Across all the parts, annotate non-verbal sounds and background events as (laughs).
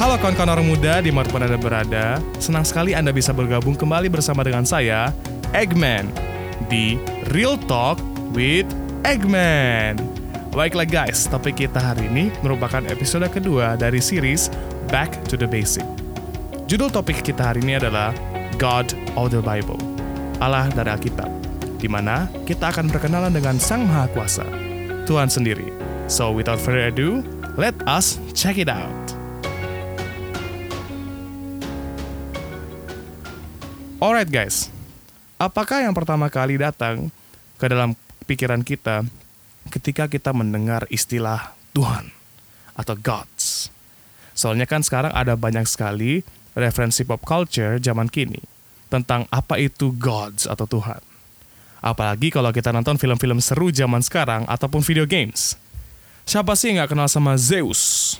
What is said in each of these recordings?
Halo kawan-kawan orang muda di di mana pun Anda berada, senang sekali Anda bisa bergabung kembali bersama dengan saya, Eggman, di Real Talk with Eggman. Baiklah guys, topik kita hari ini merupakan episode kedua dari series Back to the Basic. Judul topik kita hari ini adalah God of the Bible, Allah dari Alkitab, di mana kita akan berkenalan dengan Sang Maha Kuasa, Tuhan sendiri. So without further ado, let us check it out. Alright guys, apakah yang pertama kali datang ke dalam pikiran kita ketika kita mendengar istilah Tuhan atau gods? Soalnya kan sekarang ada banyak sekali referensi pop culture zaman kini tentang apa itu gods atau Tuhan. Apalagi kalau kita nonton film-film seru zaman sekarang ataupun video games. Siapa sih nggak kenal sama Zeus?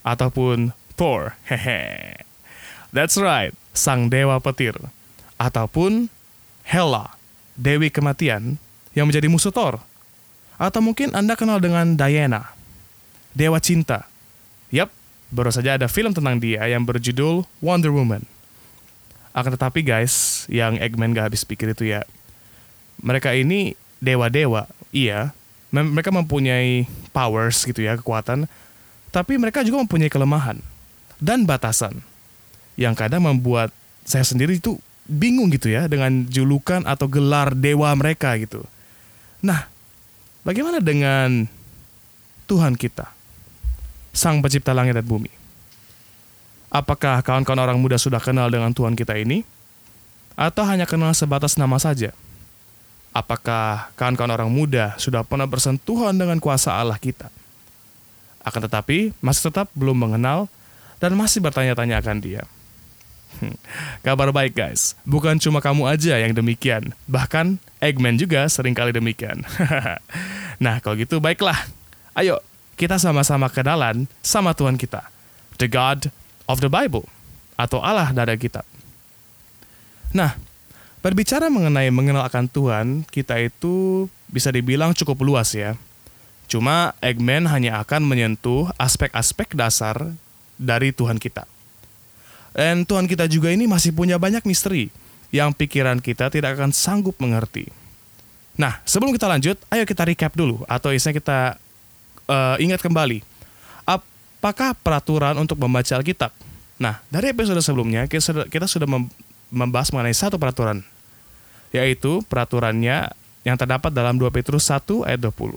Ataupun Thor? Hehe. That's right, sang dewa petir ataupun Hela, dewi kematian yang menjadi musuh Thor. Atau mungkin Anda kenal dengan Diana, dewa cinta. Yap, baru saja ada film tentang dia yang berjudul Wonder Woman. Akan tetapi guys, yang Eggman gak habis pikir itu ya, mereka ini dewa-dewa, iya, mereka mempunyai powers gitu ya, kekuatan, tapi mereka juga mempunyai kelemahan dan batasan yang kadang membuat saya sendiri itu bingung gitu ya dengan julukan atau gelar dewa mereka gitu. Nah, bagaimana dengan Tuhan kita, Sang Pencipta langit dan bumi? Apakah kawan-kawan orang muda sudah kenal dengan Tuhan kita ini? Atau hanya kenal sebatas nama saja? Apakah kawan-kawan orang muda sudah pernah bersentuhan dengan kuasa Allah kita? Akan tetapi, masih tetap belum mengenal dan masih bertanya-tanya akan dia. Kabar baik guys, bukan cuma kamu aja yang demikian, bahkan Eggman juga sering kali demikian. (laughs) nah kalau gitu baiklah, ayo kita sama-sama kenalan sama Tuhan kita, the God of the Bible, atau Allah dari kitab. Nah, berbicara mengenai mengenal akan Tuhan, kita itu bisa dibilang cukup luas ya. Cuma Eggman hanya akan menyentuh aspek-aspek dasar dari Tuhan kita. Dan Tuhan kita juga ini masih punya banyak misteri yang pikiran kita tidak akan sanggup mengerti. Nah, sebelum kita lanjut, ayo kita recap dulu atau isinya kita uh, ingat kembali. Apakah peraturan untuk membaca Alkitab? Nah, dari episode sebelumnya kita sudah, membahas mengenai satu peraturan, yaitu peraturannya yang terdapat dalam 2 Petrus 1 ayat 20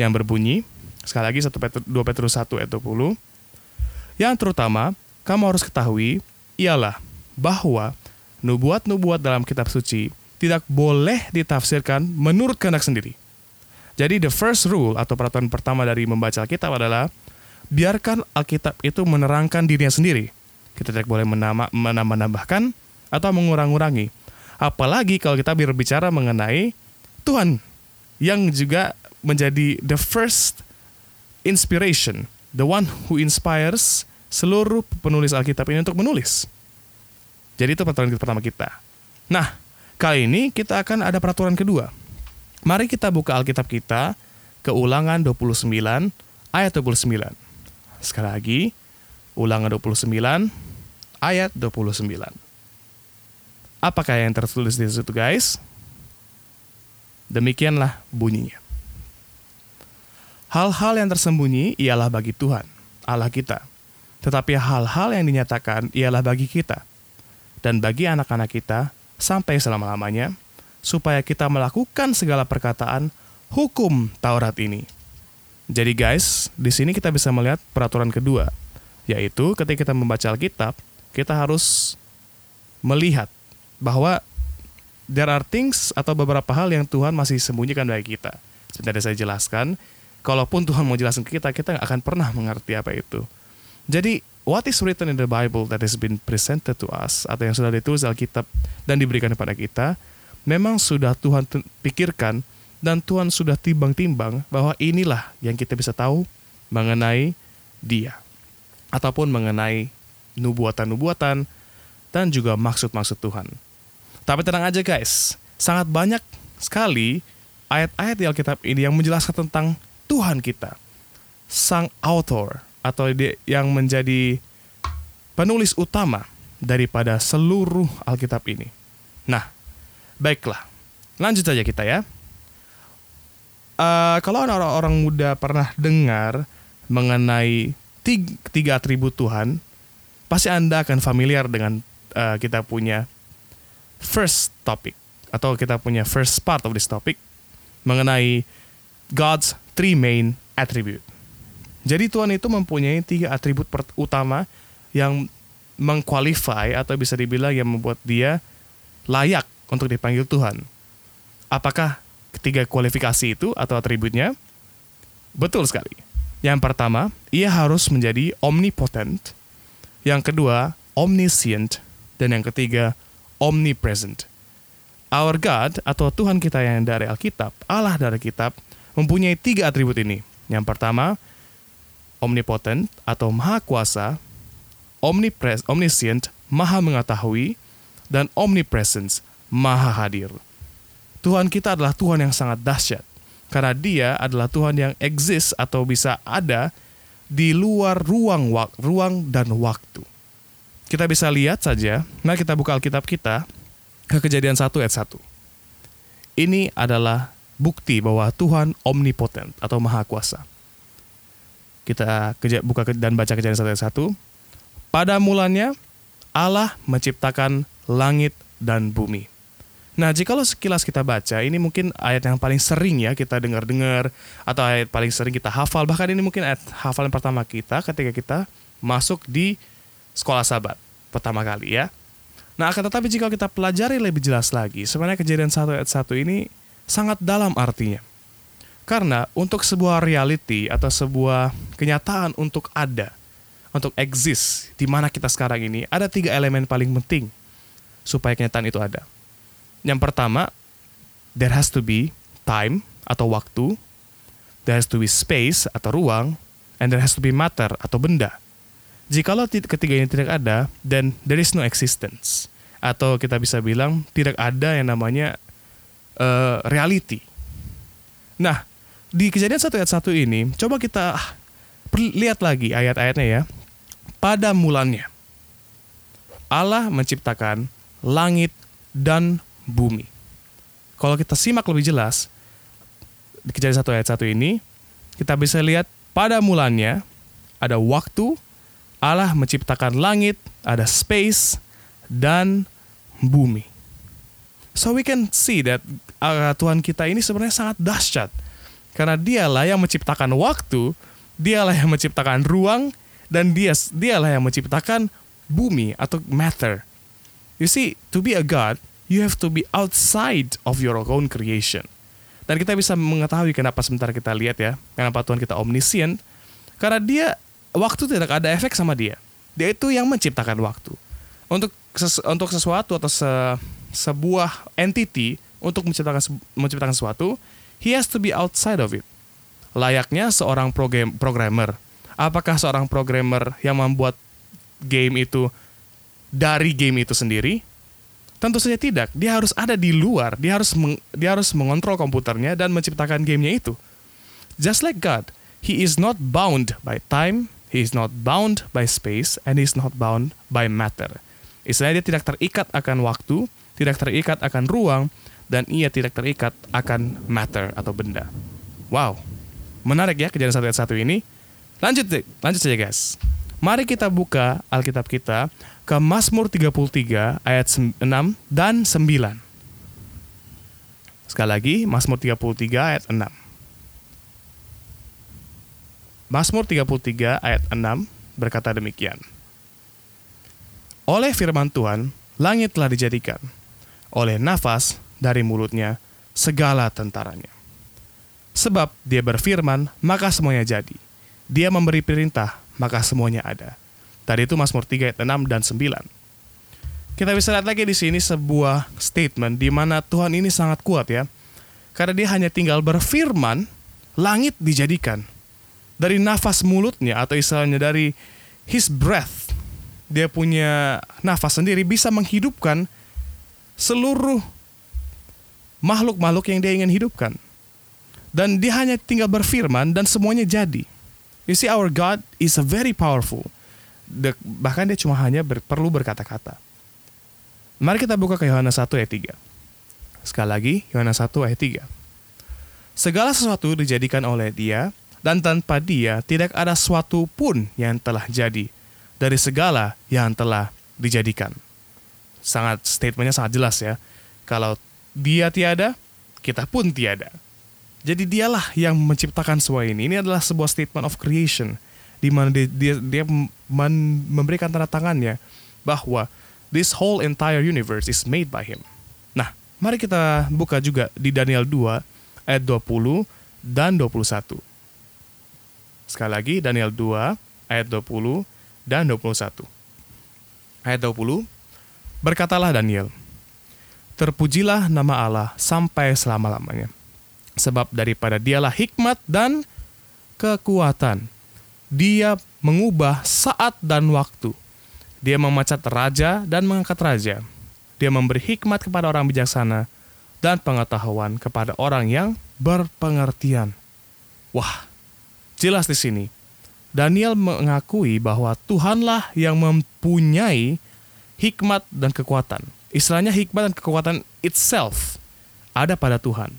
yang berbunyi sekali lagi 1 Petrus, 2 Petrus 1 ayat 20 yang terutama kamu harus ketahui ialah bahwa nubuat-nubuat dalam kitab suci tidak boleh ditafsirkan menurut kehendak sendiri. Jadi the first rule atau peraturan pertama dari membaca Alkitab adalah biarkan Alkitab itu menerangkan dirinya sendiri. Kita tidak boleh menambah-nambahkan atau mengurang-urangi. Apalagi kalau kita berbicara mengenai Tuhan yang juga menjadi the first inspiration, the one who inspires seluruh penulis Alkitab ini untuk menulis. Jadi itu peraturan pertama kita. Nah, kali ini kita akan ada peraturan kedua. Mari kita buka Alkitab kita ke ulangan 29 ayat 29. Sekali lagi, ulangan 29 ayat 29. Apakah yang tertulis di situ guys? Demikianlah bunyinya. Hal-hal yang tersembunyi ialah bagi Tuhan, Allah kita tetapi hal-hal yang dinyatakan ialah bagi kita dan bagi anak-anak kita sampai selama-lamanya, supaya kita melakukan segala perkataan hukum Taurat ini. Jadi guys, di sini kita bisa melihat peraturan kedua, yaitu ketika kita membaca Alkitab, kita harus melihat bahwa there are things atau beberapa hal yang Tuhan masih sembunyikan dari kita. Seperti saya jelaskan, kalaupun Tuhan mau jelaskan ke kita, kita akan pernah mengerti apa itu. Jadi, what is written in the Bible that has been presented to us atau yang sudah ditulis Alkitab dan diberikan kepada kita, memang sudah Tuhan pikirkan dan Tuhan sudah timbang-timbang bahwa inilah yang kita bisa tahu mengenai Dia ataupun mengenai nubuatan-nubuatan dan juga maksud-maksud Tuhan. Tapi tenang aja guys, sangat banyak sekali ayat-ayat di Alkitab ini yang menjelaskan tentang Tuhan kita, sang author atau dia yang menjadi penulis utama daripada seluruh Alkitab ini. Nah, baiklah, lanjut saja kita ya. Uh, kalau orang-orang muda pernah dengar mengenai tiga, tiga atribut Tuhan, pasti Anda akan familiar dengan uh, kita punya first topic atau kita punya first part of this topic mengenai God's three main attribute. Jadi Tuhan itu mempunyai tiga atribut utama yang mengqualify atau bisa dibilang yang membuat dia layak untuk dipanggil Tuhan. Apakah ketiga kualifikasi itu atau atributnya? Betul sekali. Yang pertama, ia harus menjadi omnipotent. Yang kedua, omniscient. Dan yang ketiga, omnipresent. Our God atau Tuhan kita yang dari Alkitab, Allah dari Kitab, mempunyai tiga atribut ini. Yang pertama, omnipotent atau maha kuasa, omnipres, omniscient, maha mengetahui, dan omnipresence, maha hadir. Tuhan kita adalah Tuhan yang sangat dahsyat, karena dia adalah Tuhan yang exist atau bisa ada di luar ruang, ruang dan waktu. Kita bisa lihat saja, nah kita buka Alkitab kita ke kejadian 1 ayat 1. Ini adalah bukti bahwa Tuhan omnipotent atau maha kuasa. Kita buka dan baca kejadian 1 ayat 1. Pada mulanya Allah menciptakan langit dan bumi. Nah, jika lo sekilas kita baca, ini mungkin ayat yang paling sering ya kita dengar-dengar atau ayat paling sering kita hafal. Bahkan ini mungkin ayat hafalan pertama kita ketika kita masuk di sekolah sahabat pertama kali ya. Nah, akan tetapi jika kita pelajari lebih jelas lagi, sebenarnya kejadian 1 ayat 1 ini sangat dalam artinya. Karena untuk sebuah reality atau sebuah kenyataan untuk ada, untuk exist di mana kita sekarang ini, ada tiga elemen paling penting supaya kenyataan itu ada. Yang pertama, there has to be time atau waktu, there has to be space atau ruang, and there has to be matter atau benda. Jikalau ketiga ini tidak ada, then there is no existence. Atau kita bisa bilang tidak ada yang namanya uh, reality. Nah, di kejadian satu ayat satu ini, coba kita lihat lagi ayat-ayatnya ya. Pada mulanya, Allah menciptakan langit dan bumi. Kalau kita simak lebih jelas, di kejadian satu ayat satu ini, kita bisa lihat pada mulanya ada waktu, Allah menciptakan langit, ada space, dan bumi. So we can see that uh, Tuhan kita ini sebenarnya sangat dahsyat. Karena dialah yang menciptakan waktu, dialah yang menciptakan ruang, dan dia dialah yang menciptakan bumi atau matter. You see, to be a God, you have to be outside of your own creation. Dan kita bisa mengetahui kenapa sebentar kita lihat ya, kenapa Tuhan kita omniscient, karena dia waktu tidak ada efek sama dia. Dia itu yang menciptakan waktu. Untuk ses, untuk sesuatu atau se, sebuah entity untuk menciptakan menciptakan sesuatu, he has to be outside of it. Layaknya seorang program, programmer. Apakah seorang programmer yang membuat game itu dari game itu sendiri? Tentu saja tidak. Dia harus ada di luar. Dia harus meng, dia harus mengontrol komputernya dan menciptakan gamenya itu. Just like God, He is not bound by time, He is not bound by space, and He is not bound by matter. Istilahnya dia tidak terikat akan waktu, tidak terikat akan ruang, dan ia tidak terikat akan matter atau benda. Wow, menarik ya kejadian satu ayat satu ini. Lanjut deh, lanjut saja guys. Mari kita buka Alkitab kita ke Mazmur 33 ayat 6 dan 9. Sekali lagi, Mazmur 33 ayat 6. Mazmur 33 ayat 6 berkata demikian. Oleh firman Tuhan, langit telah dijadikan. Oleh nafas dari mulutnya, segala tentaranya. Sebab dia berfirman, maka semuanya jadi. Dia memberi perintah, maka semuanya ada. Tadi itu Mazmur 3 ayat 6 dan 9. Kita bisa lihat lagi di sini sebuah statement di mana Tuhan ini sangat kuat ya. Karena dia hanya tinggal berfirman, langit dijadikan. Dari nafas mulutnya atau istilahnya dari his breath, dia punya nafas sendiri bisa menghidupkan seluruh makhluk-makhluk yang dia ingin hidupkan. Dan dia hanya tinggal berfirman dan semuanya jadi. You see our God is very powerful. de- bahkan dia cuma hanya ber- perlu berkata-kata. Mari kita buka ke Yohanes 1 ayat 3. Sekali lagi, Yohanes 1 ayat 3. Segala sesuatu dijadikan oleh dia, dan tanpa dia tidak ada suatu pun yang telah jadi dari segala yang telah dijadikan. Sangat statementnya sangat jelas ya. Kalau dia tiada, kita pun tiada. Jadi dialah yang menciptakan semua ini. Ini adalah sebuah statement of creation di mana dia, dia, dia men- memberikan tanda tangannya bahwa this whole entire universe is made by him. Nah, mari kita buka juga di Daniel 2 ayat 20 dan 21. Sekali lagi Daniel 2 ayat 20 dan 21. Ayat 20 Berkatalah Daniel, Terpujilah nama Allah sampai selama-lamanya. Sebab daripada dialah hikmat dan kekuatan. Dia mengubah saat dan waktu. Dia memecat raja dan mengangkat raja. Dia memberi hikmat kepada orang bijaksana dan pengetahuan kepada orang yang berpengertian. Wah, jelas di sini. Daniel mengakui bahwa Tuhanlah yang mempunyai hikmat dan kekuatan. Istilahnya hikmat dan kekuatan itself ada pada Tuhan.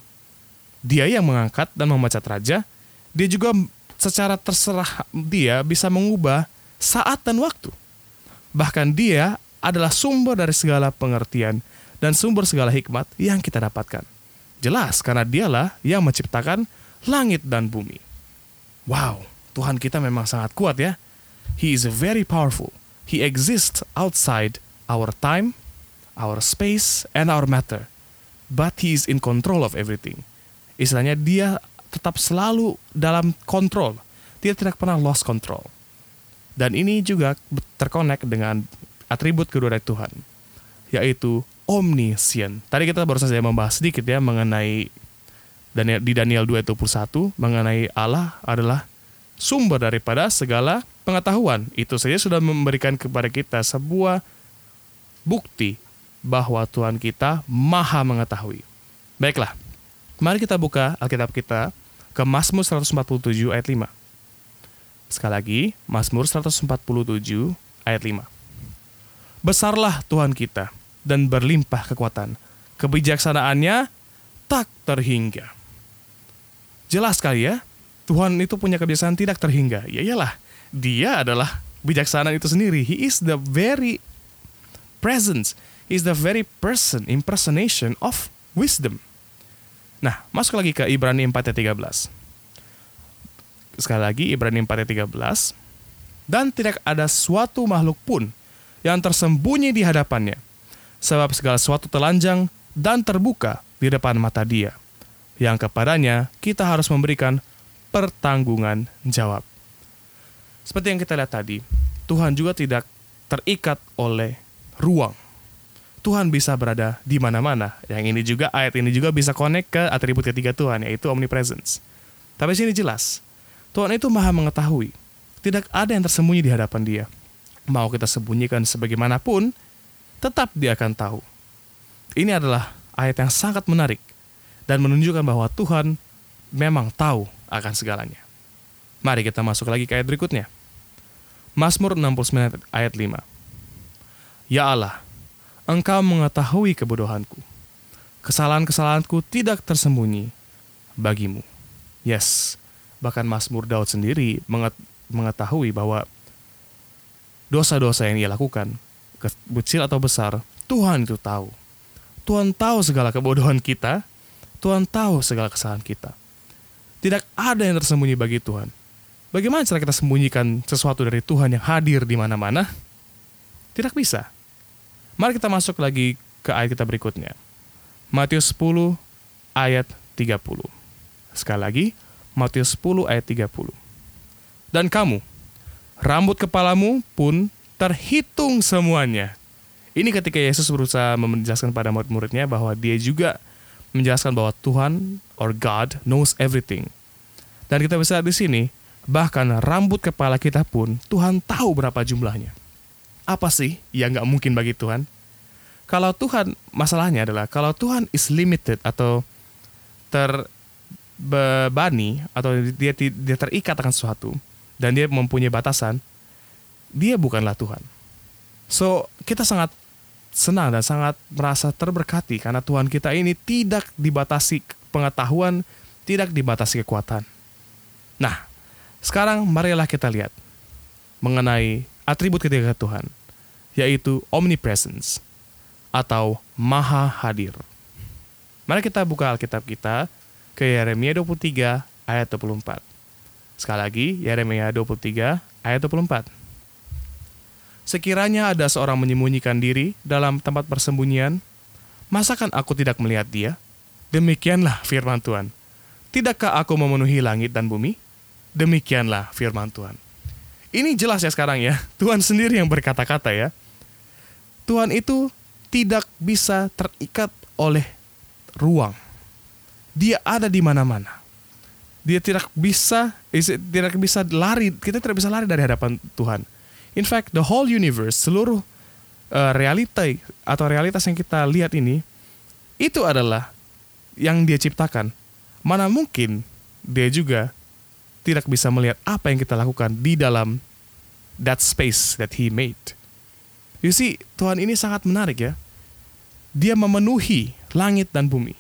Dia yang mengangkat dan memecat raja, dia juga secara terserah dia bisa mengubah saat dan waktu. Bahkan dia adalah sumber dari segala pengertian dan sumber segala hikmat yang kita dapatkan. Jelas karena dialah yang menciptakan langit dan bumi. Wow, Tuhan kita memang sangat kuat ya. He is very powerful. He exists outside our time, our space, and our matter. But he is in control of everything. Istilahnya dia tetap selalu dalam kontrol. Dia tidak pernah lost control. Dan ini juga terkonek dengan atribut kedua dari Tuhan, yaitu omniscient. Tadi kita baru saja membahas sedikit ya mengenai Daniel, di Daniel 2:21 mengenai Allah adalah sumber daripada segala pengetahuan. Itu saja sudah memberikan kepada kita sebuah bukti bahwa Tuhan kita maha mengetahui. Baiklah, mari kita buka Alkitab kita ke Mazmur 147 ayat 5. Sekali lagi, Mazmur 147 ayat 5. Besarlah Tuhan kita dan berlimpah kekuatan. Kebijaksanaannya tak terhingga. Jelas sekali ya, Tuhan itu punya kebiasaan tidak terhingga. Ya iyalah, dia adalah bijaksana itu sendiri. He is the very presence. Is the very person, impersonation of wisdom. Nah, masuk lagi ke Ibrani 4 ayat 13. Sekali lagi, Ibrani 4 ayat 13. Dan tidak ada suatu makhluk pun yang tersembunyi di hadapannya. Sebab segala sesuatu telanjang dan terbuka di depan mata dia. Yang kepadanya kita harus memberikan pertanggungan jawab. Seperti yang kita lihat tadi, Tuhan juga tidak terikat oleh ruang. Tuhan bisa berada di mana-mana. Yang ini juga ayat ini juga bisa connect ke atribut ketiga Tuhan yaitu omnipresence. Tapi sini jelas, Tuhan itu maha mengetahui. Tidak ada yang tersembunyi di hadapan dia. Mau kita sembunyikan sebagaimanapun, tetap dia akan tahu. Ini adalah ayat yang sangat menarik dan menunjukkan bahwa Tuhan memang tahu akan segalanya. Mari kita masuk lagi ke ayat berikutnya. Mazmur 69 ayat 5. Ya Allah, Engkau mengetahui kebodohanku. Kesalahan-kesalahanku tidak tersembunyi bagimu. Yes, bahkan Mazmur Daud sendiri mengetahui bahwa dosa-dosa yang ia lakukan, kecil atau besar, Tuhan itu tahu. Tuhan tahu segala kebodohan kita, Tuhan tahu segala kesalahan kita. Tidak ada yang tersembunyi bagi Tuhan. Bagaimana cara kita sembunyikan sesuatu dari Tuhan yang hadir di mana-mana? Tidak bisa. Mari kita masuk lagi ke ayat kita berikutnya. Matius 10 ayat 30. Sekali lagi, Matius 10 ayat 30. Dan kamu, rambut kepalamu pun terhitung semuanya. Ini ketika Yesus berusaha menjelaskan pada murid-muridnya bahwa dia juga menjelaskan bahwa Tuhan or God knows everything. Dan kita bisa di sini, bahkan rambut kepala kita pun Tuhan tahu berapa jumlahnya. Apa sih yang nggak mungkin bagi Tuhan? Kalau Tuhan, masalahnya adalah kalau Tuhan is limited atau terbebani atau dia, dia terikat akan sesuatu dan dia mempunyai batasan, dia bukanlah Tuhan. So, kita sangat senang dan sangat merasa terberkati karena Tuhan kita ini tidak dibatasi pengetahuan, tidak dibatasi kekuatan. Nah, sekarang marilah kita lihat mengenai atribut ketiga Tuhan, yaitu omnipresence atau maha hadir. Mari kita buka Alkitab kita ke Yeremia 23 ayat 24. Sekali lagi, Yeremia 23 ayat 24. Sekiranya ada seorang menyembunyikan diri dalam tempat persembunyian, masakan aku tidak melihat dia? Demikianlah firman Tuhan. Tidakkah aku memenuhi langit dan bumi? Demikianlah firman Tuhan. Ini jelas ya sekarang ya, Tuhan sendiri yang berkata-kata ya. Tuhan itu tidak bisa terikat oleh ruang. Dia ada di mana-mana. Dia tidak bisa tidak bisa lari, kita tidak bisa lari dari hadapan Tuhan In fact, the whole universe, seluruh uh, realita atau realitas yang kita lihat ini, itu adalah yang dia ciptakan. Mana mungkin dia juga tidak bisa melihat apa yang kita lakukan di dalam that space that he made. You see, Tuhan ini sangat menarik ya. Dia memenuhi langit dan bumi.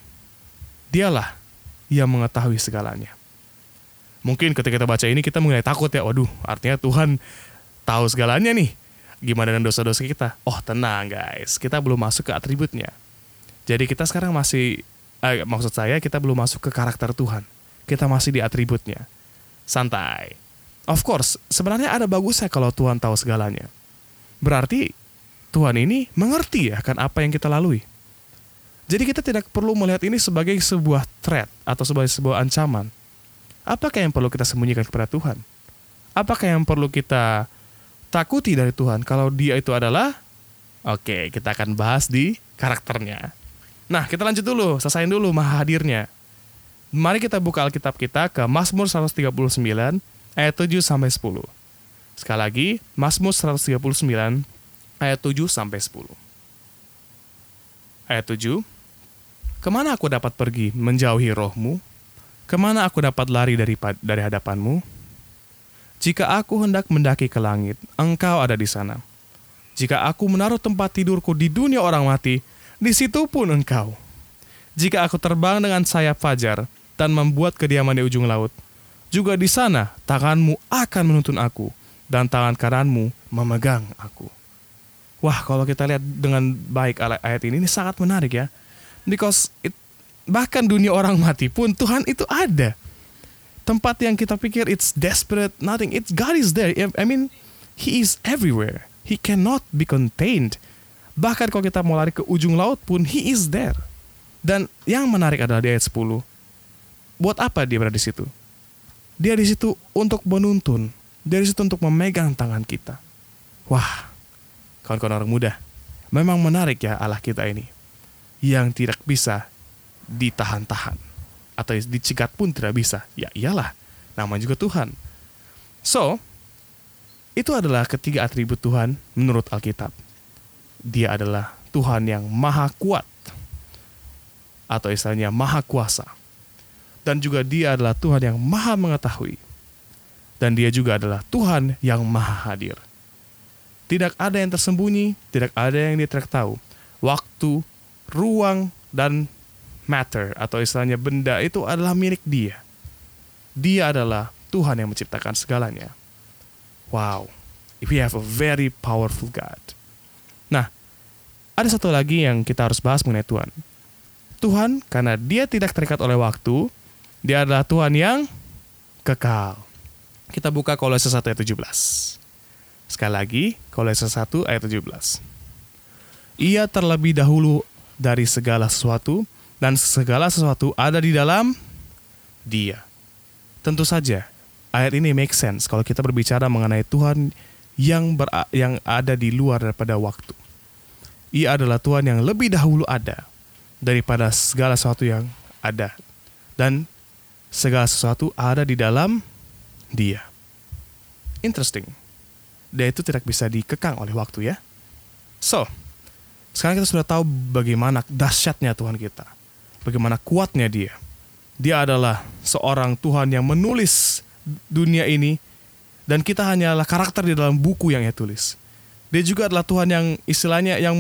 Dialah yang mengetahui segalanya. Mungkin ketika kita baca ini kita mulai takut ya, waduh, artinya Tuhan tahu segalanya nih. Gimana dengan dosa-dosa kita? Oh tenang guys, kita belum masuk ke atributnya. Jadi kita sekarang masih, eh, maksud saya kita belum masuk ke karakter Tuhan. Kita masih di atributnya. Santai. Of course, sebenarnya ada bagusnya kalau Tuhan tahu segalanya. Berarti Tuhan ini mengerti ya kan apa yang kita lalui. Jadi kita tidak perlu melihat ini sebagai sebuah threat atau sebagai sebuah ancaman. Apakah yang perlu kita sembunyikan kepada Tuhan? Apakah yang perlu kita takuti dari Tuhan kalau dia itu adalah Oke, kita akan bahas di karakternya. Nah, kita lanjut dulu, selesaiin dulu maha hadirnya. Mari kita buka Alkitab kita ke Mazmur 139 ayat 7 sampai 10. Sekali lagi, Mazmur 139 ayat 7 sampai 10. Ayat 7. Ke mana aku dapat pergi menjauhi rohmu? Ke mana aku dapat lari dari, dari hadapanmu? Jika aku hendak mendaki ke langit, engkau ada di sana. Jika aku menaruh tempat tidurku di dunia orang mati, di situ pun engkau. Jika aku terbang dengan sayap fajar dan membuat kediaman di ujung laut, juga di sana tanganmu akan menuntun aku, dan tangan kananmu memegang aku. Wah, kalau kita lihat dengan baik ayat ini, ini sangat menarik ya. Because it, bahkan dunia orang mati pun Tuhan itu ada tempat yang kita pikir it's desperate, nothing. It's God is there. I mean, He is everywhere. He cannot be contained. Bahkan kalau kita mau lari ke ujung laut pun, He is there. Dan yang menarik adalah di ayat 10. Buat apa dia berada di situ? Dia di situ untuk menuntun. Dia di situ untuk memegang tangan kita. Wah, kawan-kawan orang muda. Memang menarik ya Allah kita ini. Yang tidak bisa ditahan-tahan atau dicegat pun tidak bisa. Ya iyalah, nama juga Tuhan. So, itu adalah ketiga atribut Tuhan menurut Alkitab. Dia adalah Tuhan yang maha kuat atau istilahnya maha kuasa. Dan juga dia adalah Tuhan yang maha mengetahui. Dan dia juga adalah Tuhan yang maha hadir. Tidak ada yang tersembunyi, tidak ada yang dia tahu. Waktu, ruang, dan matter atau istilahnya benda itu adalah milik dia. Dia adalah Tuhan yang menciptakan segalanya. Wow, we have a very powerful God. Nah, ada satu lagi yang kita harus bahas mengenai Tuhan. Tuhan, karena dia tidak terikat oleh waktu, dia adalah Tuhan yang kekal. Kita buka Kolose 1 ayat 17. Sekali lagi, Kolose 1 ayat 17. Ia terlebih dahulu dari segala sesuatu, dan segala sesuatu ada di dalam Dia. Tentu saja, ayat ini make sense kalau kita berbicara mengenai Tuhan yang ber, yang ada di luar daripada waktu. Ia adalah Tuhan yang lebih dahulu ada daripada segala sesuatu yang ada. Dan segala sesuatu ada di dalam Dia. Interesting. Dia itu tidak bisa dikekang oleh waktu ya. So, sekarang kita sudah tahu bagaimana dahsyatnya Tuhan kita bagaimana kuatnya dia. Dia adalah seorang Tuhan yang menulis dunia ini Dan kita hanyalah karakter di dalam buku yang ia tulis. Dia juga adalah Tuhan yang istilahnya yang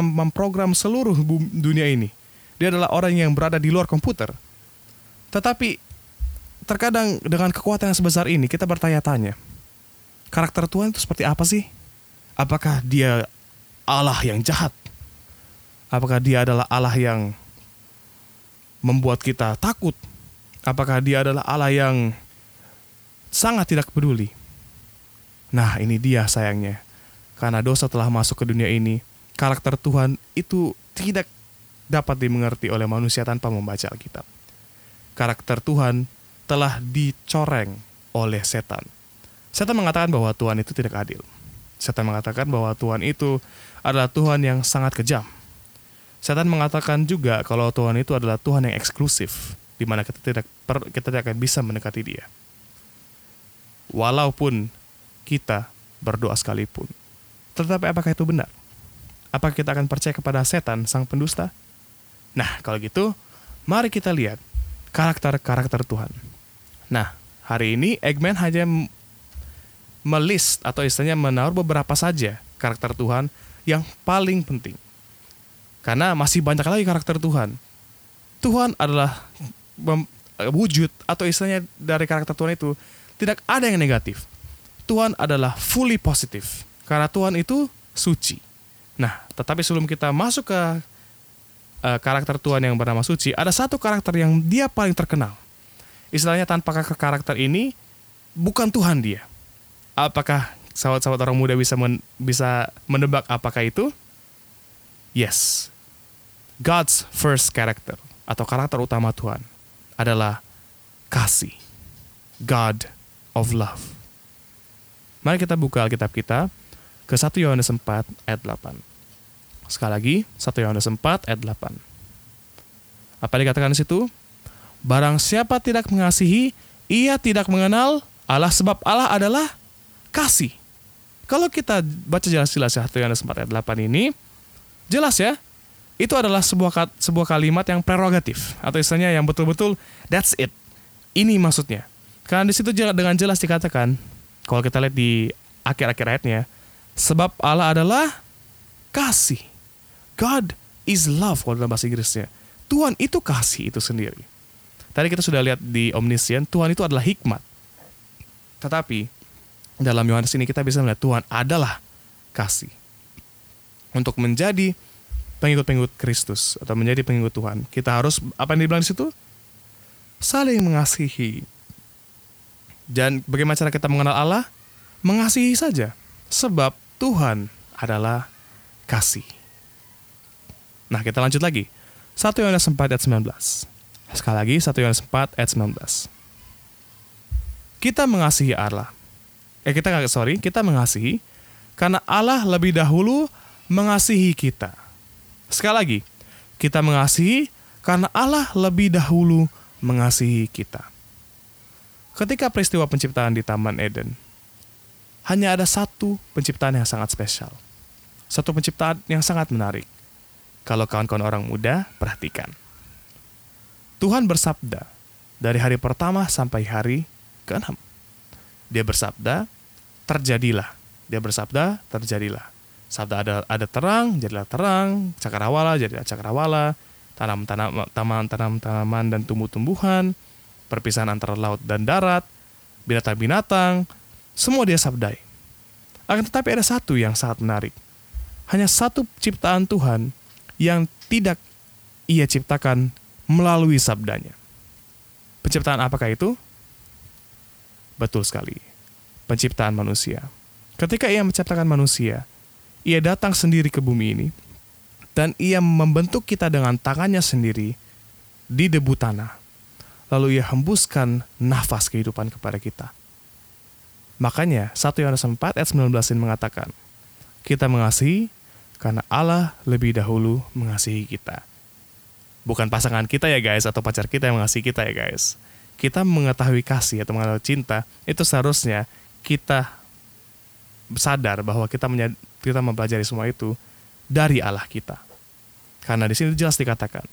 memprogram seluruh dunia ini. Dia adalah orang yang berada di luar komputer. Tetapi terkadang dengan kekuatan yang sebesar ini kita bertanya-tanya, karakter Tuhan itu seperti apa sih? Apakah dia Allah yang jahat? Apakah dia adalah Allah yang membuat kita takut? Apakah dia adalah Allah yang sangat tidak peduli? Nah, ini dia sayangnya. Karena dosa telah masuk ke dunia ini, karakter Tuhan itu tidak dapat dimengerti oleh manusia tanpa membaca Alkitab. Karakter Tuhan telah dicoreng oleh setan. Setan mengatakan bahwa Tuhan itu tidak adil. Setan mengatakan bahwa Tuhan itu adalah Tuhan yang sangat kejam. Setan mengatakan juga kalau Tuhan itu adalah Tuhan yang eksklusif, di mana kita tidak per, kita tidak akan bisa mendekati Dia. Walaupun kita berdoa sekalipun. Tetapi apakah itu benar? Apakah kita akan percaya kepada setan, sang pendusta? Nah, kalau gitu, mari kita lihat karakter-karakter Tuhan. Nah, hari ini Eggman hanya melist atau istilahnya menaruh beberapa saja karakter Tuhan yang paling penting. Karena masih banyak lagi karakter Tuhan. Tuhan adalah wujud atau istilahnya dari karakter Tuhan itu tidak ada yang negatif. Tuhan adalah fully positif. Karena Tuhan itu suci. Nah, tetapi sebelum kita masuk ke uh, karakter Tuhan yang bernama suci, ada satu karakter yang dia paling terkenal. Istilahnya tanpa karakter ini bukan Tuhan dia. Apakah sahabat-sahabat orang muda bisa men bisa menebak apakah itu? Yes. God's first character atau karakter utama Tuhan adalah kasih. God of love. Mari kita buka Alkitab kita ke 1 Yohanes 4 ayat 8. Sekali lagi, 1 Yohanes 4 ayat 8. Apa dikatakan di situ? Barang siapa tidak mengasihi, ia tidak mengenal Allah sebab Allah adalah kasih. Kalau kita baca jelas-jelas ya 1 Yohanes 4 ayat 8 ini, jelas ya, itu adalah sebuah sebuah kalimat yang prerogatif atau istilahnya yang betul-betul that's it. Ini maksudnya. Karena di situ dengan jelas dikatakan kalau kita lihat di akhir-akhir ayatnya, sebab Allah adalah kasih. God is love kalau dalam bahasa Inggrisnya. Tuhan itu kasih itu sendiri. Tadi kita sudah lihat di Omniscient, Tuhan itu adalah hikmat. Tetapi dalam Yohanes ini kita bisa melihat Tuhan adalah kasih. Untuk menjadi pengikut-pengikut Kristus atau menjadi pengikut Tuhan, kita harus apa yang dibilang di situ? Saling mengasihi. Dan bagaimana cara kita mengenal Allah? Mengasihi saja. Sebab Tuhan adalah kasih. Nah, kita lanjut lagi. 1 Yohanes 4 ayat 19. Sekali lagi 1 Yohanes 4 ayat 19. Kita mengasihi Allah eh kita nggak sorry kita mengasihi karena Allah lebih dahulu mengasihi kita. Sekali lagi, kita mengasihi karena Allah lebih dahulu mengasihi kita. Ketika peristiwa penciptaan di Taman Eden, hanya ada satu penciptaan yang sangat spesial. Satu penciptaan yang sangat menarik. Kalau kawan-kawan orang muda, perhatikan. Tuhan bersabda dari hari pertama sampai hari ke-6. Dia bersabda, terjadilah. Dia bersabda, terjadilah. Sabda ada ada terang, jadilah terang, cakrawala, jadilah cakrawala, tanam tanam taman tanam tanaman dan tumbuh-tumbuhan, perpisahan antara laut dan darat, binatang-binatang, semua dia sabdai. Akan tetapi ada satu yang sangat menarik. Hanya satu ciptaan Tuhan yang tidak ia ciptakan melalui sabdanya. Penciptaan apakah itu? Betul sekali. Penciptaan manusia. Ketika ia menciptakan manusia, ia datang sendiri ke bumi ini dan ia membentuk kita dengan tangannya sendiri di debu tanah. Lalu ia hembuskan nafas kehidupan kepada kita. Makanya 1 Yohanes 4 ayat 19 ini mengatakan, kita mengasihi karena Allah lebih dahulu mengasihi kita. Bukan pasangan kita ya guys atau pacar kita yang mengasihi kita ya guys kita mengetahui kasih atau mengenal cinta itu seharusnya kita sadar bahwa kita kita mempelajari semua itu dari Allah kita. Karena di sini jelas dikatakan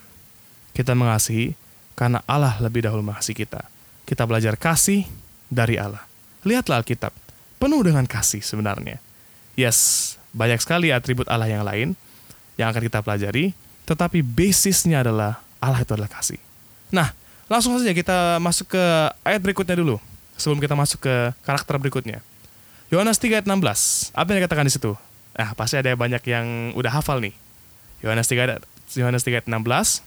kita mengasihi karena Allah lebih dahulu mengasihi kita. Kita belajar kasih dari Allah. Lihatlah Alkitab, penuh dengan kasih sebenarnya. Yes, banyak sekali atribut Allah yang lain yang akan kita pelajari, tetapi basisnya adalah Allah itu adalah kasih. Nah, langsung saja kita masuk ke ayat berikutnya dulu, sebelum kita masuk ke karakter berikutnya. Yohanes 3 ayat 16, apa yang dikatakan di situ? Nah, pasti ada banyak yang udah hafal nih. Yohanes 3 Yohanes 3 ayat 16.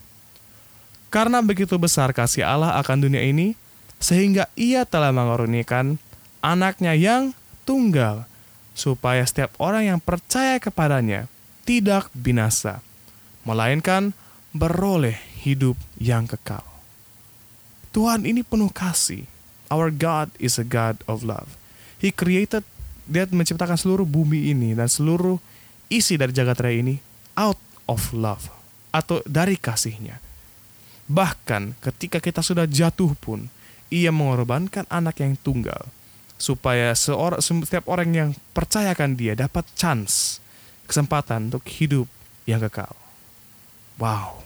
Karena begitu besar kasih Allah akan dunia ini, sehingga ia telah mengaruniakan anaknya yang tunggal, supaya setiap orang yang percaya kepadanya tidak binasa, melainkan beroleh hidup yang kekal. Tuhan ini penuh kasih. Our God is a God of love. He created, dia menciptakan seluruh bumi ini dan seluruh isi dari jagat raya ini out of love atau dari kasihnya. Bahkan ketika kita sudah jatuh pun, ia mengorbankan anak yang tunggal supaya seorang setiap orang yang percayakan dia dapat chance kesempatan untuk hidup yang kekal. Wow.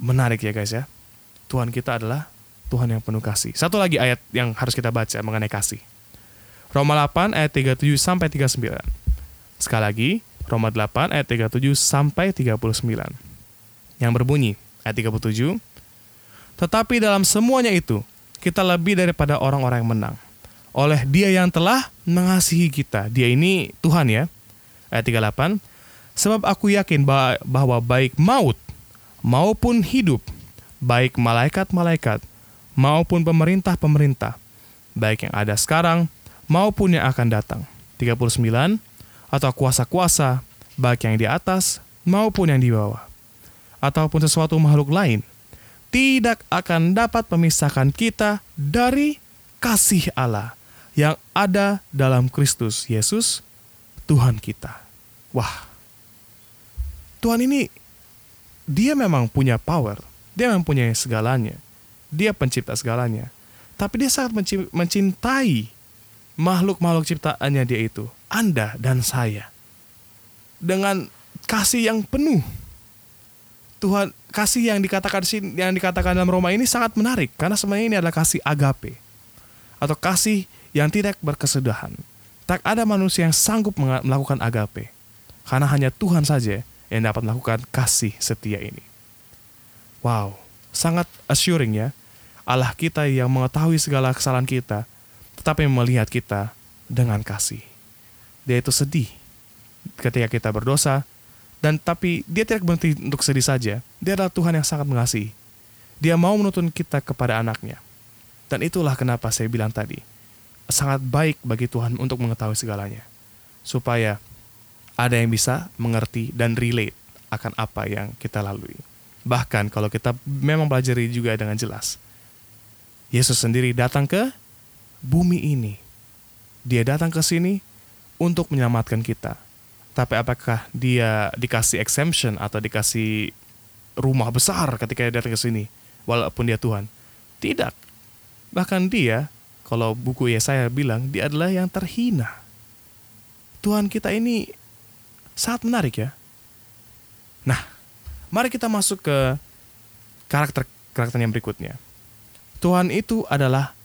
Menarik ya guys ya. Tuhan kita adalah Tuhan yang penuh kasih. Satu lagi ayat yang harus kita baca mengenai kasih. Roma 8 ayat 37 sampai 39. Sekali lagi, Roma 8 ayat 37 sampai 39. Yang berbunyi ayat 37. Tetapi dalam semuanya itu, kita lebih daripada orang-orang yang menang oleh dia yang telah mengasihi kita. Dia ini Tuhan ya. Ayat 38. Sebab aku yakin bahwa baik maut maupun hidup, baik malaikat-malaikat maupun pemerintah-pemerintah, baik yang ada sekarang maupun yang akan datang. 39. Atau kuasa-kuasa, baik yang di atas maupun yang di bawah. Ataupun sesuatu makhluk lain, tidak akan dapat memisahkan kita dari kasih Allah yang ada dalam Kristus Yesus, Tuhan kita. Wah, Tuhan ini, dia memang punya power, dia memang punya segalanya, dia pencipta segalanya. Tapi dia sangat mencintai makhluk-makhluk ciptaannya dia itu, Anda dan saya. Dengan kasih yang penuh. Tuhan kasih yang dikatakan yang dikatakan dalam Roma ini sangat menarik karena sebenarnya ini adalah kasih agape atau kasih yang tidak berkesudahan. Tak ada manusia yang sanggup melakukan agape, karena hanya Tuhan saja yang dapat melakukan kasih setia ini. Wow, sangat assuring ya. Allah kita yang mengetahui segala kesalahan kita, tetapi melihat kita dengan kasih. Dia itu sedih ketika kita berdosa, dan tapi dia tidak berhenti untuk sedih saja. Dia adalah Tuhan yang sangat mengasihi. Dia mau menuntun kita kepada anaknya. Dan itulah kenapa saya bilang tadi, sangat baik bagi Tuhan untuk mengetahui segalanya, supaya ada yang bisa mengerti dan relate akan apa yang kita lalui. Bahkan kalau kita memang pelajari juga dengan jelas, Yesus sendiri datang ke bumi ini. Dia datang ke sini untuk menyelamatkan kita. Tapi apakah dia dikasih exemption atau dikasih rumah besar ketika dia datang ke sini, walaupun dia Tuhan? Tidak. Bahkan dia kalau buku Yesaya bilang dia adalah yang terhina. Tuhan kita ini sangat menarik ya. Nah, mari kita masuk ke karakter karakter yang berikutnya. Tuhan itu adalah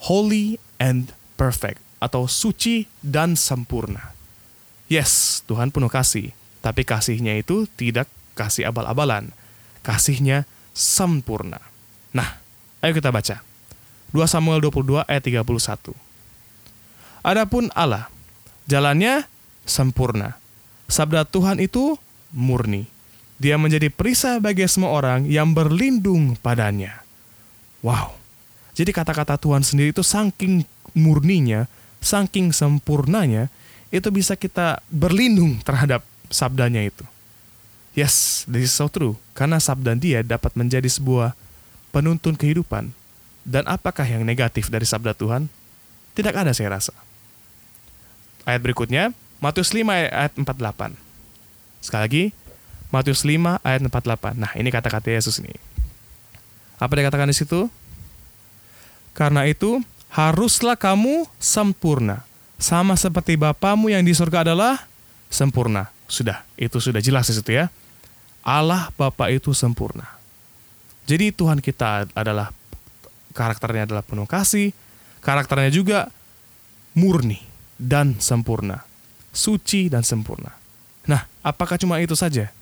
holy and perfect atau suci dan sempurna. Yes, Tuhan penuh kasih, tapi kasihnya itu tidak kasih abal-abalan. Kasihnya sempurna. Nah, ayo kita baca. 2 Samuel 22 ayat 31. Adapun Allah, jalannya sempurna. Sabda Tuhan itu murni. Dia menjadi perisai bagi semua orang yang berlindung padanya. Wow. Jadi kata-kata Tuhan sendiri itu saking murninya, saking sempurnanya, itu bisa kita berlindung terhadap sabdanya itu. Yes, this is so true. Karena sabda dia dapat menjadi sebuah penuntun kehidupan dan apakah yang negatif dari sabda Tuhan? Tidak ada saya rasa. Ayat berikutnya, Matius 5 ayat 48. Sekali lagi, Matius 5 ayat 48. Nah, ini kata-kata Yesus ini. Apa dia katakan di situ? Karena itu, haruslah kamu sempurna. Sama seperti Bapamu yang di surga adalah sempurna. Sudah, itu sudah jelas di situ ya. Allah Bapa itu sempurna. Jadi Tuhan kita adalah karakternya adalah penuh kasih, Karakternya juga murni dan sempurna. Suci dan sempurna. Nah, apakah cuma itu saja?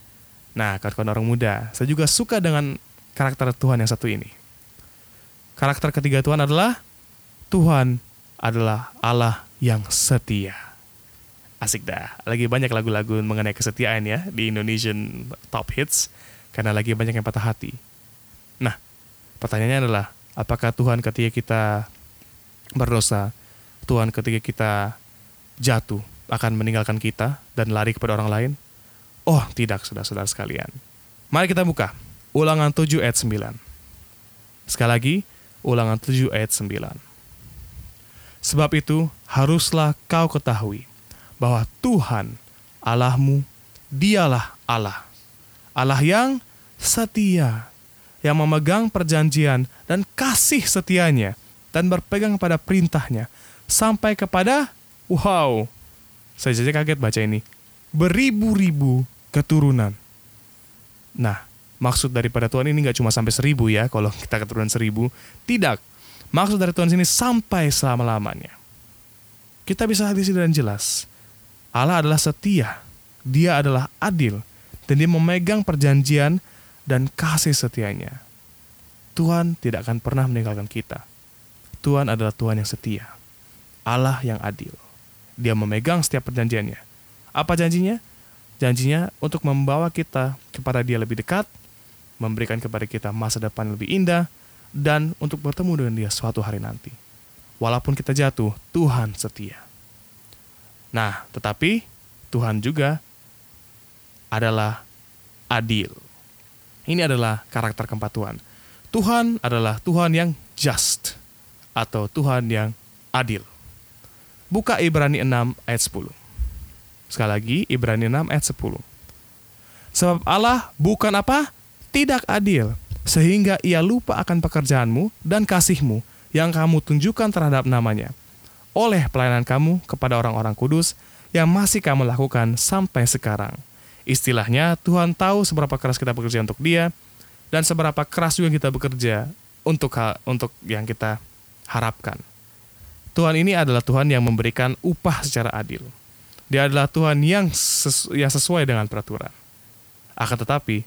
Nah, kawan-kawan orang muda, saya juga suka dengan karakter Tuhan yang satu ini. Karakter ketiga Tuhan adalah Tuhan adalah Allah yang setia. Asik dah. Lagi banyak lagu-lagu mengenai kesetiaan ya di Indonesian Top Hits karena lagi banyak yang patah hati. Nah, pertanyaannya adalah apakah Tuhan ketika kita berdosa, Tuhan ketika kita jatuh akan meninggalkan kita dan lari kepada orang lain? Oh, tidak, saudara-saudara sekalian. Mari kita buka Ulangan 7 ayat 9. Sekali lagi, Ulangan 7 ayat 9. Sebab itu, haruslah kau ketahui bahwa Tuhan Allahmu, dialah Allah. Allah yang setia, yang memegang perjanjian dan kasih setianya dan berpegang pada perintahnya sampai kepada wow saya saja kaget baca ini beribu-ribu keturunan. Nah maksud daripada Tuhan ini nggak cuma sampai seribu ya kalau kita keturunan seribu tidak. Maksud dari Tuhan sini sampai selama-lamanya. Kita bisa hadis dan jelas. Allah adalah setia dia adalah adil dan dia memegang perjanjian dan kasih setianya Tuhan tidak akan pernah meninggalkan kita Tuhan adalah Tuhan yang setia, Allah yang adil. Dia memegang setiap perjanjiannya. Apa janjinya? Janjinya untuk membawa kita kepada Dia lebih dekat, memberikan kepada kita masa depan lebih indah, dan untuk bertemu dengan Dia suatu hari nanti. Walaupun kita jatuh, Tuhan setia. Nah, tetapi Tuhan juga adalah adil. Ini adalah karakter keempat Tuhan. Tuhan adalah Tuhan yang just atau Tuhan yang adil. Buka Ibrani 6 ayat 10. Sekali lagi, Ibrani 6 ayat 10. Sebab Allah bukan apa? Tidak adil, sehingga ia lupa akan pekerjaanmu dan kasihmu yang kamu tunjukkan terhadap namanya, oleh pelayanan kamu kepada orang-orang kudus yang masih kamu lakukan sampai sekarang. Istilahnya, Tuhan tahu seberapa keras kita bekerja untuk dia, dan seberapa keras juga kita bekerja untuk untuk yang kita harapkan. Tuhan ini adalah Tuhan yang memberikan upah secara adil. Dia adalah Tuhan yang, ses yang sesuai dengan peraturan. Akan tetapi,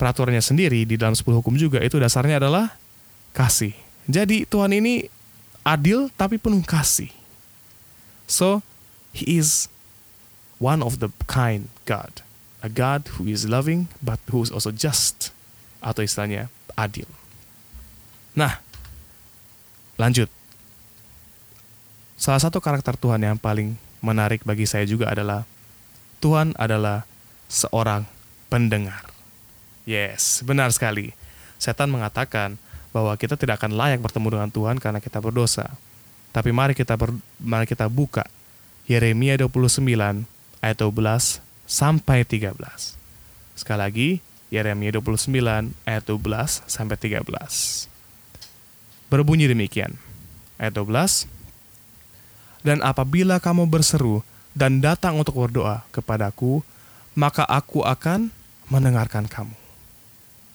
peraturannya sendiri di dalam 10 hukum juga itu dasarnya adalah kasih. Jadi Tuhan ini adil tapi penuh kasih. So, He is one of the kind God. A God who is loving but who is also just. Atau istilahnya adil. Nah, Lanjut. Salah satu karakter Tuhan yang paling menarik bagi saya juga adalah Tuhan adalah seorang pendengar. Yes, benar sekali. Setan mengatakan bahwa kita tidak akan layak bertemu dengan Tuhan karena kita berdosa. Tapi mari kita ber, mari kita buka Yeremia 29 ayat 12 sampai 13. Sekali lagi, Yeremia 29 ayat 12 sampai 13 berbunyi demikian. Ayat 12. Dan apabila kamu berseru dan datang untuk berdoa kepadaku, maka aku akan mendengarkan kamu.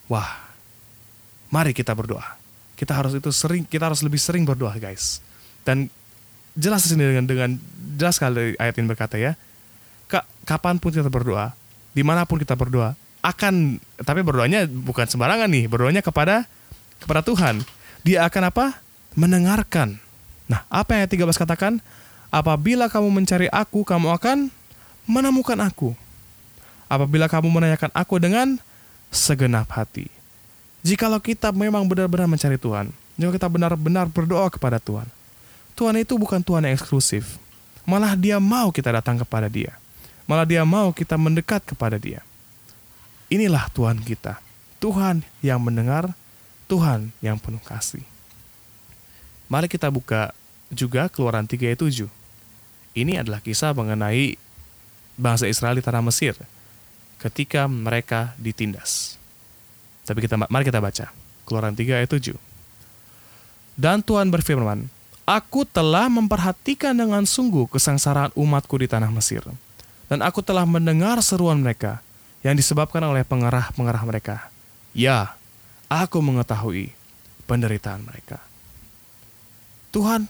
Wah, mari kita berdoa. Kita harus itu sering, kita harus lebih sering berdoa, guys. Dan jelas sini dengan dengan jelas sekali ayat ini berkata ya, Kak, kapan pun kita berdoa, di mana pun kita berdoa, akan tapi berdoanya bukan sembarangan nih, berdoanya kepada kepada Tuhan dia akan apa? Mendengarkan. Nah, apa yang ayat 13 katakan? Apabila kamu mencari aku, kamu akan menemukan aku. Apabila kamu menanyakan aku dengan segenap hati. Jikalau kita memang benar-benar mencari Tuhan, jika kita benar-benar berdoa kepada Tuhan, Tuhan itu bukan Tuhan yang eksklusif. Malah dia mau kita datang kepada dia. Malah dia mau kita mendekat kepada dia. Inilah Tuhan kita. Tuhan yang mendengar Tuhan yang penuh kasih. Mari kita buka juga keluaran 3 ayat 7. Ini adalah kisah mengenai bangsa Israel di tanah Mesir ketika mereka ditindas. Tapi kita mari kita baca. Keluaran 3 ayat 7. Dan Tuhan berfirman, Aku telah memperhatikan dengan sungguh kesengsaraan umatku di tanah Mesir. Dan aku telah mendengar seruan mereka yang disebabkan oleh pengerah-pengerah mereka. Ya, aku mengetahui penderitaan mereka. Tuhan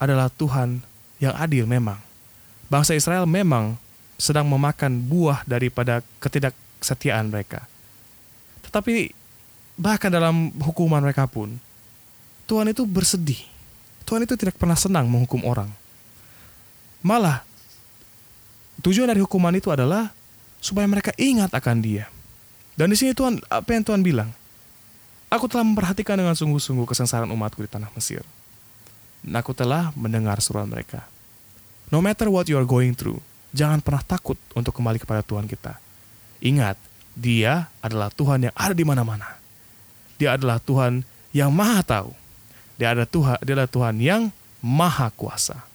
adalah Tuhan yang adil memang. Bangsa Israel memang sedang memakan buah daripada ketidaksetiaan mereka. Tetapi bahkan dalam hukuman mereka pun, Tuhan itu bersedih. Tuhan itu tidak pernah senang menghukum orang. Malah, tujuan dari hukuman itu adalah supaya mereka ingat akan dia. Dan di sini Tuhan, apa yang Tuhan bilang? Aku telah memperhatikan dengan sungguh-sungguh kesengsaraan umatku di tanah Mesir. Dan aku telah mendengar suruhan mereka. No matter what you are going through, jangan pernah takut untuk kembali kepada Tuhan kita. Ingat, dia adalah Tuhan yang ada di mana-mana. Dia adalah Tuhan yang maha tahu. Dia adalah Tuhan, dia adalah Tuhan yang maha kuasa.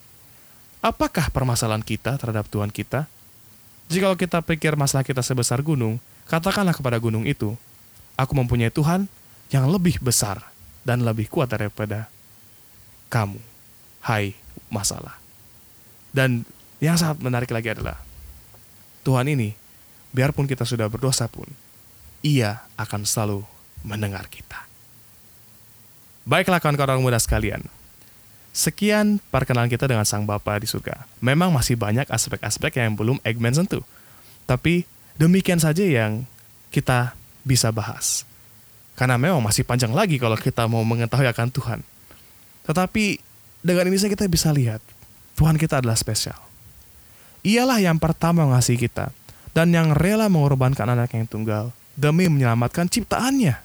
Apakah permasalahan kita terhadap Tuhan kita? Jika kita pikir masalah kita sebesar gunung, katakanlah kepada gunung itu, aku mempunyai Tuhan yang lebih besar dan lebih kuat daripada kamu, hai masalah. Dan yang sangat menarik lagi adalah, Tuhan ini, biarpun kita sudah berdosa pun, ia akan selalu mendengar kita. Baiklah kawan-kawan muda sekalian, Sekian perkenalan kita dengan Sang Bapa di surga. Memang masih banyak aspek-aspek yang belum Eggman sentuh. Tapi demikian saja yang kita bisa bahas. Karena memang masih panjang lagi kalau kita mau mengetahui akan Tuhan. Tetapi dengan ini saja kita bisa lihat Tuhan kita adalah spesial. Ialah yang pertama mengasihi kita dan yang rela mengorbankan anak yang tunggal demi menyelamatkan ciptaannya.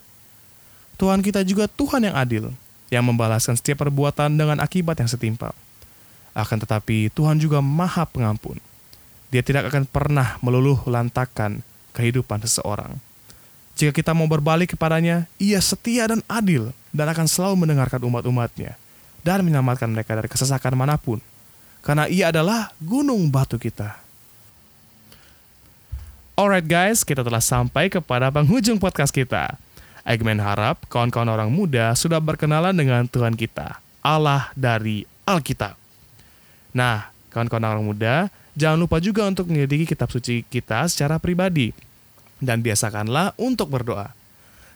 Tuhan kita juga Tuhan yang adil yang membalaskan setiap perbuatan dengan akibat yang setimpal. Akan tetapi Tuhan juga maha pengampun. Dia tidak akan pernah meluluh lantakan kehidupan seseorang. Jika kita mau berbalik kepadanya, ia setia dan adil dan akan selalu mendengarkan umat-umatnya dan menyelamatkan mereka dari kesesakan mana pun. Karena ia adalah gunung batu kita. Alright guys, kita telah sampai kepada penghujung podcast kita. Eggman harap kawan-kawan orang muda sudah berkenalan dengan Tuhan kita, Allah dari Alkitab. Nah, kawan-kawan orang muda, jangan lupa juga untuk menyelidiki kitab suci kita secara pribadi. Dan biasakanlah untuk berdoa.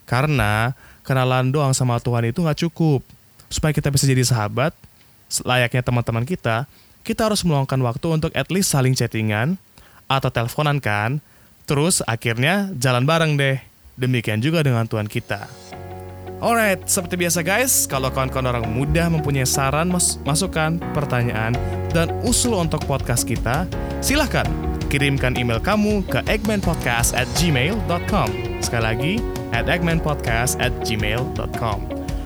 Karena kenalan doang sama Tuhan itu nggak cukup. Supaya kita bisa jadi sahabat, layaknya teman-teman kita, kita harus meluangkan waktu untuk at least saling chattingan atau teleponan kan. Terus akhirnya jalan bareng deh. Demikian juga dengan Tuhan kita. Alright, seperti biasa guys, kalau kawan-kawan orang muda mempunyai saran, mas masukan, pertanyaan, dan usul untuk podcast kita, silahkan kirimkan email kamu ke eggmanpodcast at gmail.com. Sekali lagi, at eggmanpodcast at gmail.com.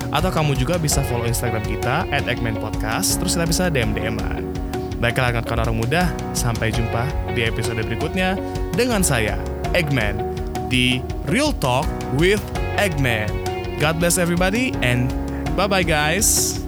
Atau kamu juga bisa follow Instagram kita at eggmanpodcast, terus kita bisa DM-DM-an. Baiklah kawan-kawan orang muda, sampai jumpa di episode berikutnya dengan saya, Eggman di Real Talk with Eggman. God bless everybody and bye bye guys.